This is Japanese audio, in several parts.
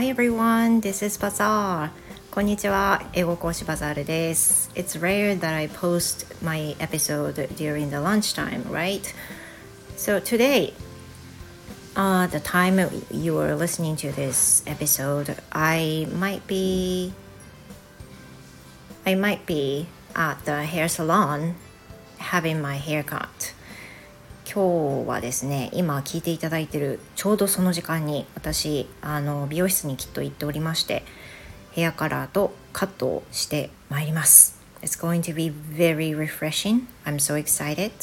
Hi everyone, this is Bazaar. こんにちは、英語講師バザールです。It's rare that I post my episode during the lunchtime, right? So today, uh, the time you are listening to this episode, I might be I might be at the hair salon having my haircut. 今日はですね今聞いていただいてるちょうどその時間に私あの美容室にきっと行っておりましてヘアカラーとカットをしてまいります It's going to be very refreshing I'm so excited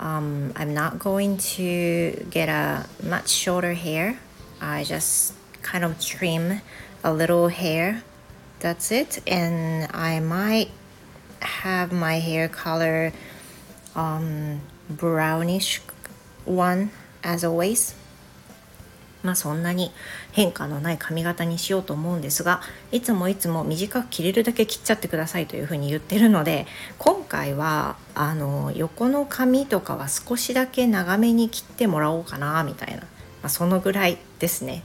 um, I'm not going to get a much shorter hair I just kind of trim a little hair that's it and I might have my hair color um, brownish one as always. まあそんなに変化のない髪型にしようと思うんですがいつもいつも短く切れるだけ切っちゃってくださいというふうに言ってるので今回はあの横の髪とかは少しだけ長めに切ってもらおうかなみたいな、まあ、そのぐらいですね。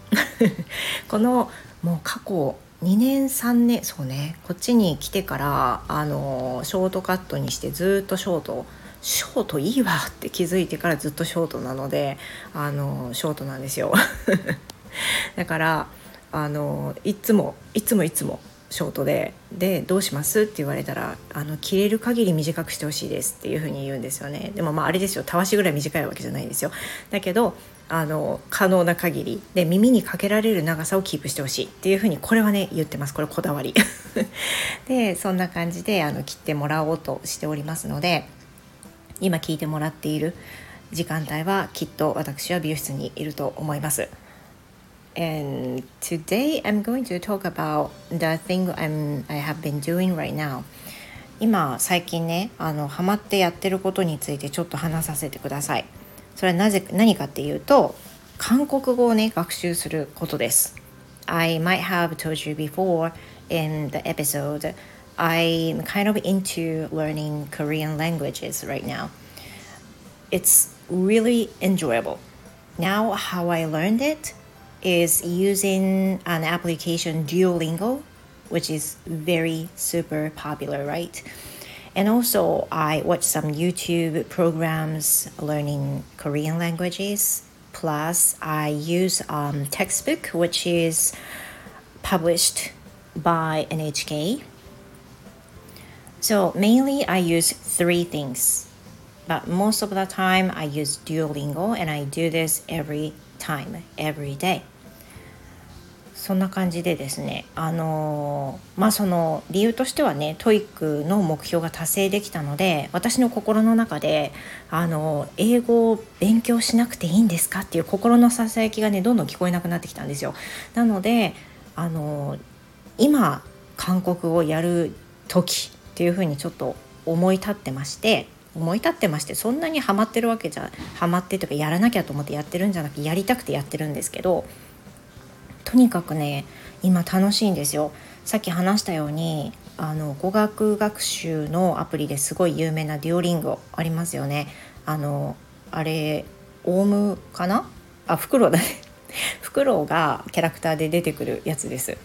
このもう過去2年3年そうねこっちに来てからあのショートカットにしてずっとショートショートいいわって気づいてからずっとショートなのであのショートなんですよ。だからあのいつもいつもいつもショートででどうしますって言われたらあの切れる限り短くしてほしいですっていうふうに言うんですよね。でもまああれですよ。たわしぐらい短いわけじゃないんですよ。だけどあの可能な限りで耳にかけられる長さをキープしてほしいっていうふうにこれはね言ってます。これこだわり。でそんな感じであの切ってもらおうとしておりますので今聞いてもらっている時間帯はきっと私は美容室にいると思います。And today I'm going to talk about the thing I'm, I have been doing right now. 今最近ねあのハマってやってることについてちょっと話させてください。それはなぜ何かっていうと韓国語をね学習することです。I might have told you before in the episode I'm kind of into learning Korean languages right now. It's really enjoyable. Now, how I learned it is using an application Duolingo, which is very super popular, right? And also, I watch some YouTube programs learning Korean languages. Plus, I use um, textbook, which is published by NHK so mainly I use three things, but most of the time I use Duolingo and I do this every time, every day. そんな感じでですね、あのまあその理由としてはね、 TOEIC の目標が達成できたので、私の心の中で、あの英語を勉強しなくていいんですかっていう心のささやきがね、どんどん聞こえなくなってきたんですよ。なので、あの今韓国語をやる時っていうふうにちょっと思い立ってまして思い立ってましてそんなにハマってるわけじゃハマってとかやらなきゃと思ってやってるんじゃなくてやりたくてやってるんですけどとにかくね今楽しいんですよ。さっき話したようにあの語学学習のアプリですごい有名なデュオリンゴありますよね。あのあれオウムかな？あフクロウだねフクロウがキャラクターで出てくるやつです。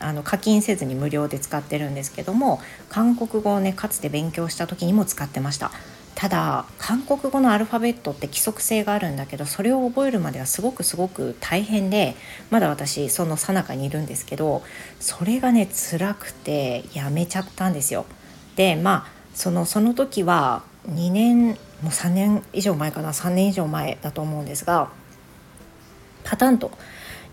あの課金せずに無料で使ってるんですけども韓国語をねかつて勉強した時にも使ってました。ただ韓国語のアルファベットって規則性があるんだけどそれを覚えるまではすごくすごく大変でまだ私その最中にいるんですけどそれがね辛くてやめちゃったんですよ。でまあそのその時は2年もう3年以上前かな3年以上前だと思うんですがパタンと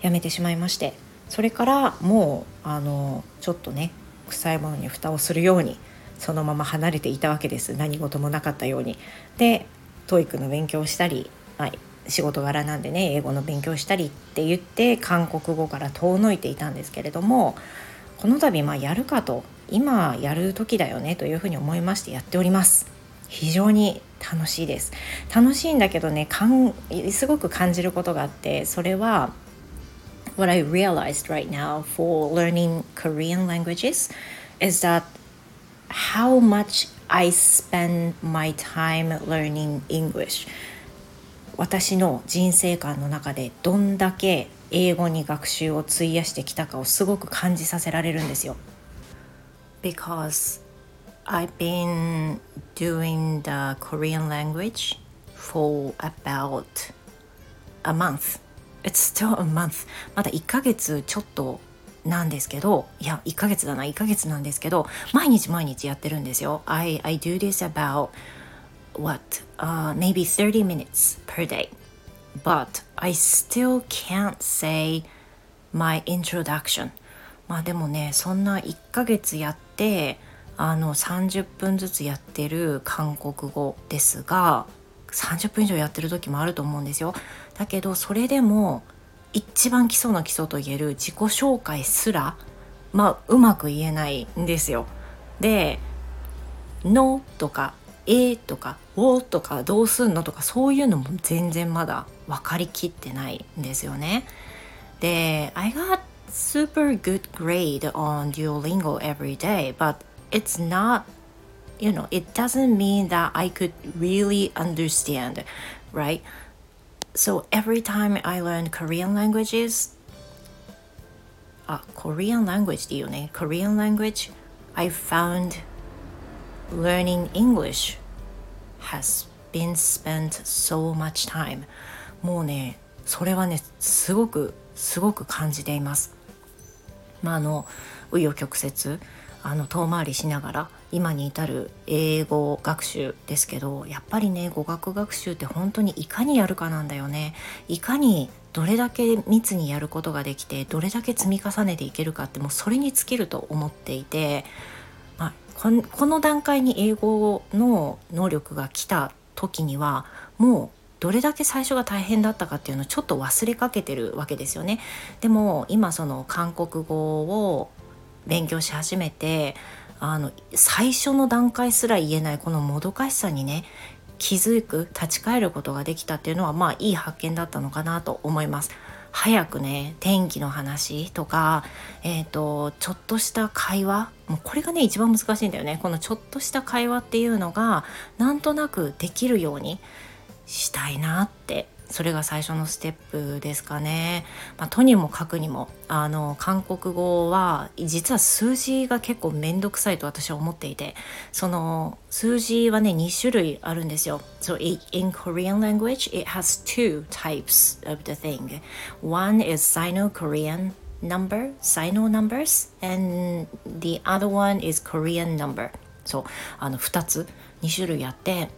やめてしまいまして。それからもうあのちょっとね臭いものに蓋をするようにそのまま離れていたわけです何事もなかったように。で TOEIC の勉強をしたり、はい、仕事柄なんでね英語の勉強したりって言って韓国語から遠のいていたんですけれどもこの度まあやるかと今やる時だよねというふうに思いましてやっております。非常に楽しいです楽しいんだけどねかんすごく感じることがあってそれは what I realized right now for learning Korean languages is that how much I spend my time learning English 私の人生観の中でどんだけ英語に学習を費やしてきたかをすごく感じさせられるんですよ。Because I've been doing the Korean language for about a month. It's still a month. まだ1ヶ月ちょっとなんですけど、いや、1ヶ月だな、1ヶ月なんですけど、毎日毎日やってるんですよ。I, I do this about what, uh, maybe 30 minutes per day. But I still can't say my introduction. まあでもね、そんな1ヶ月やって、あの30分ずつやってる韓国語ですが30分以上やってる時もあると思うんですよ。だけどそれでも一番基礎の基礎といえる自己紹介すらまあうまく言えないんですよ。で「の」とか「え」とか「お」とか「どうすんの?」とかそういうのも全然まだ分かりきってないんですよね。で「I got super good grade on Duolingo every day but it's not you know it doesn't mean that I could really understand right so every time I learn Korean languages あ Korean language でいいよね Korean language I found learning English has been spent so much time もうねそれはねすごくすごく感じていますまああの紆余曲折 あの遠回りしながら今に至る英語学習ですけどやっぱりね語学学習って本当にいかにやるかなんだよねいかにどれだけ密にやることができてどれだけ積み重ねていけるかってもうそれに尽きると思っていて、まあ、この段階に英語の能力が来た時にはもうどれだけ最初が大変だったかっていうのをちょっと忘れかけてるわけですよね。でも今その韓国語を勉強し始めてあの最初の段階すら言えないこのもどかしさにね気づく立ち返ることができたっていうのはまあいい発見だったのかなと思います。早くね天気の話とか、えーと、ちょっとした会話もうこれがね一番難しいんだよねこのちょっとした会話っていうのがなんとなくできるようにしたいなってそれが最初のステップですかね。まあ、とにもかくにもあの韓国語は実は数字が結構面倒くさいと私は思っていてその数字はね2種類あるんですよ。So in Korean language it has two types of the thing. One is Sino-Korean number, Sino numbers and the other one is Korean number. そうあの2つ2種類あって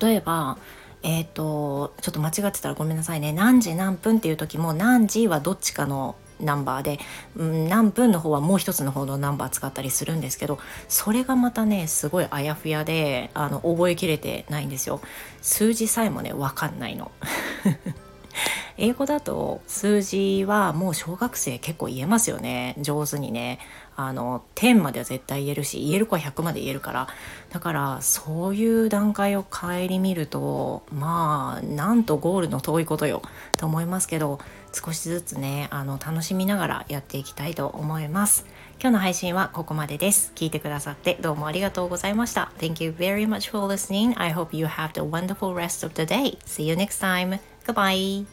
例えばえっ、ー、とちょっと間違ってたらごめんなさいね。何時何分っていう時も何時はどっちかのナンバーで、うん、何分の方はもう一つの方のナンバー使ったりするんですけどそれがまたねすごいあやふやであの覚えきれてないんですよ。数字さえもね分かんないの。英語だと数字はもう小学生結構言えますよね。上手にね。あの10までは絶対言えるし言える子は100まで言えるから。だからそういう段階を顧みるとまあなんとゴールの遠いことよ。と思いますけど少しずつねあの楽しみながらやっていきたいと思います。今日の配信はここまでです。聞いてくださってどうもありがとうございました。Thank you very much for listening. I hope you have the wonderful rest of the day. See you next time. Goodbye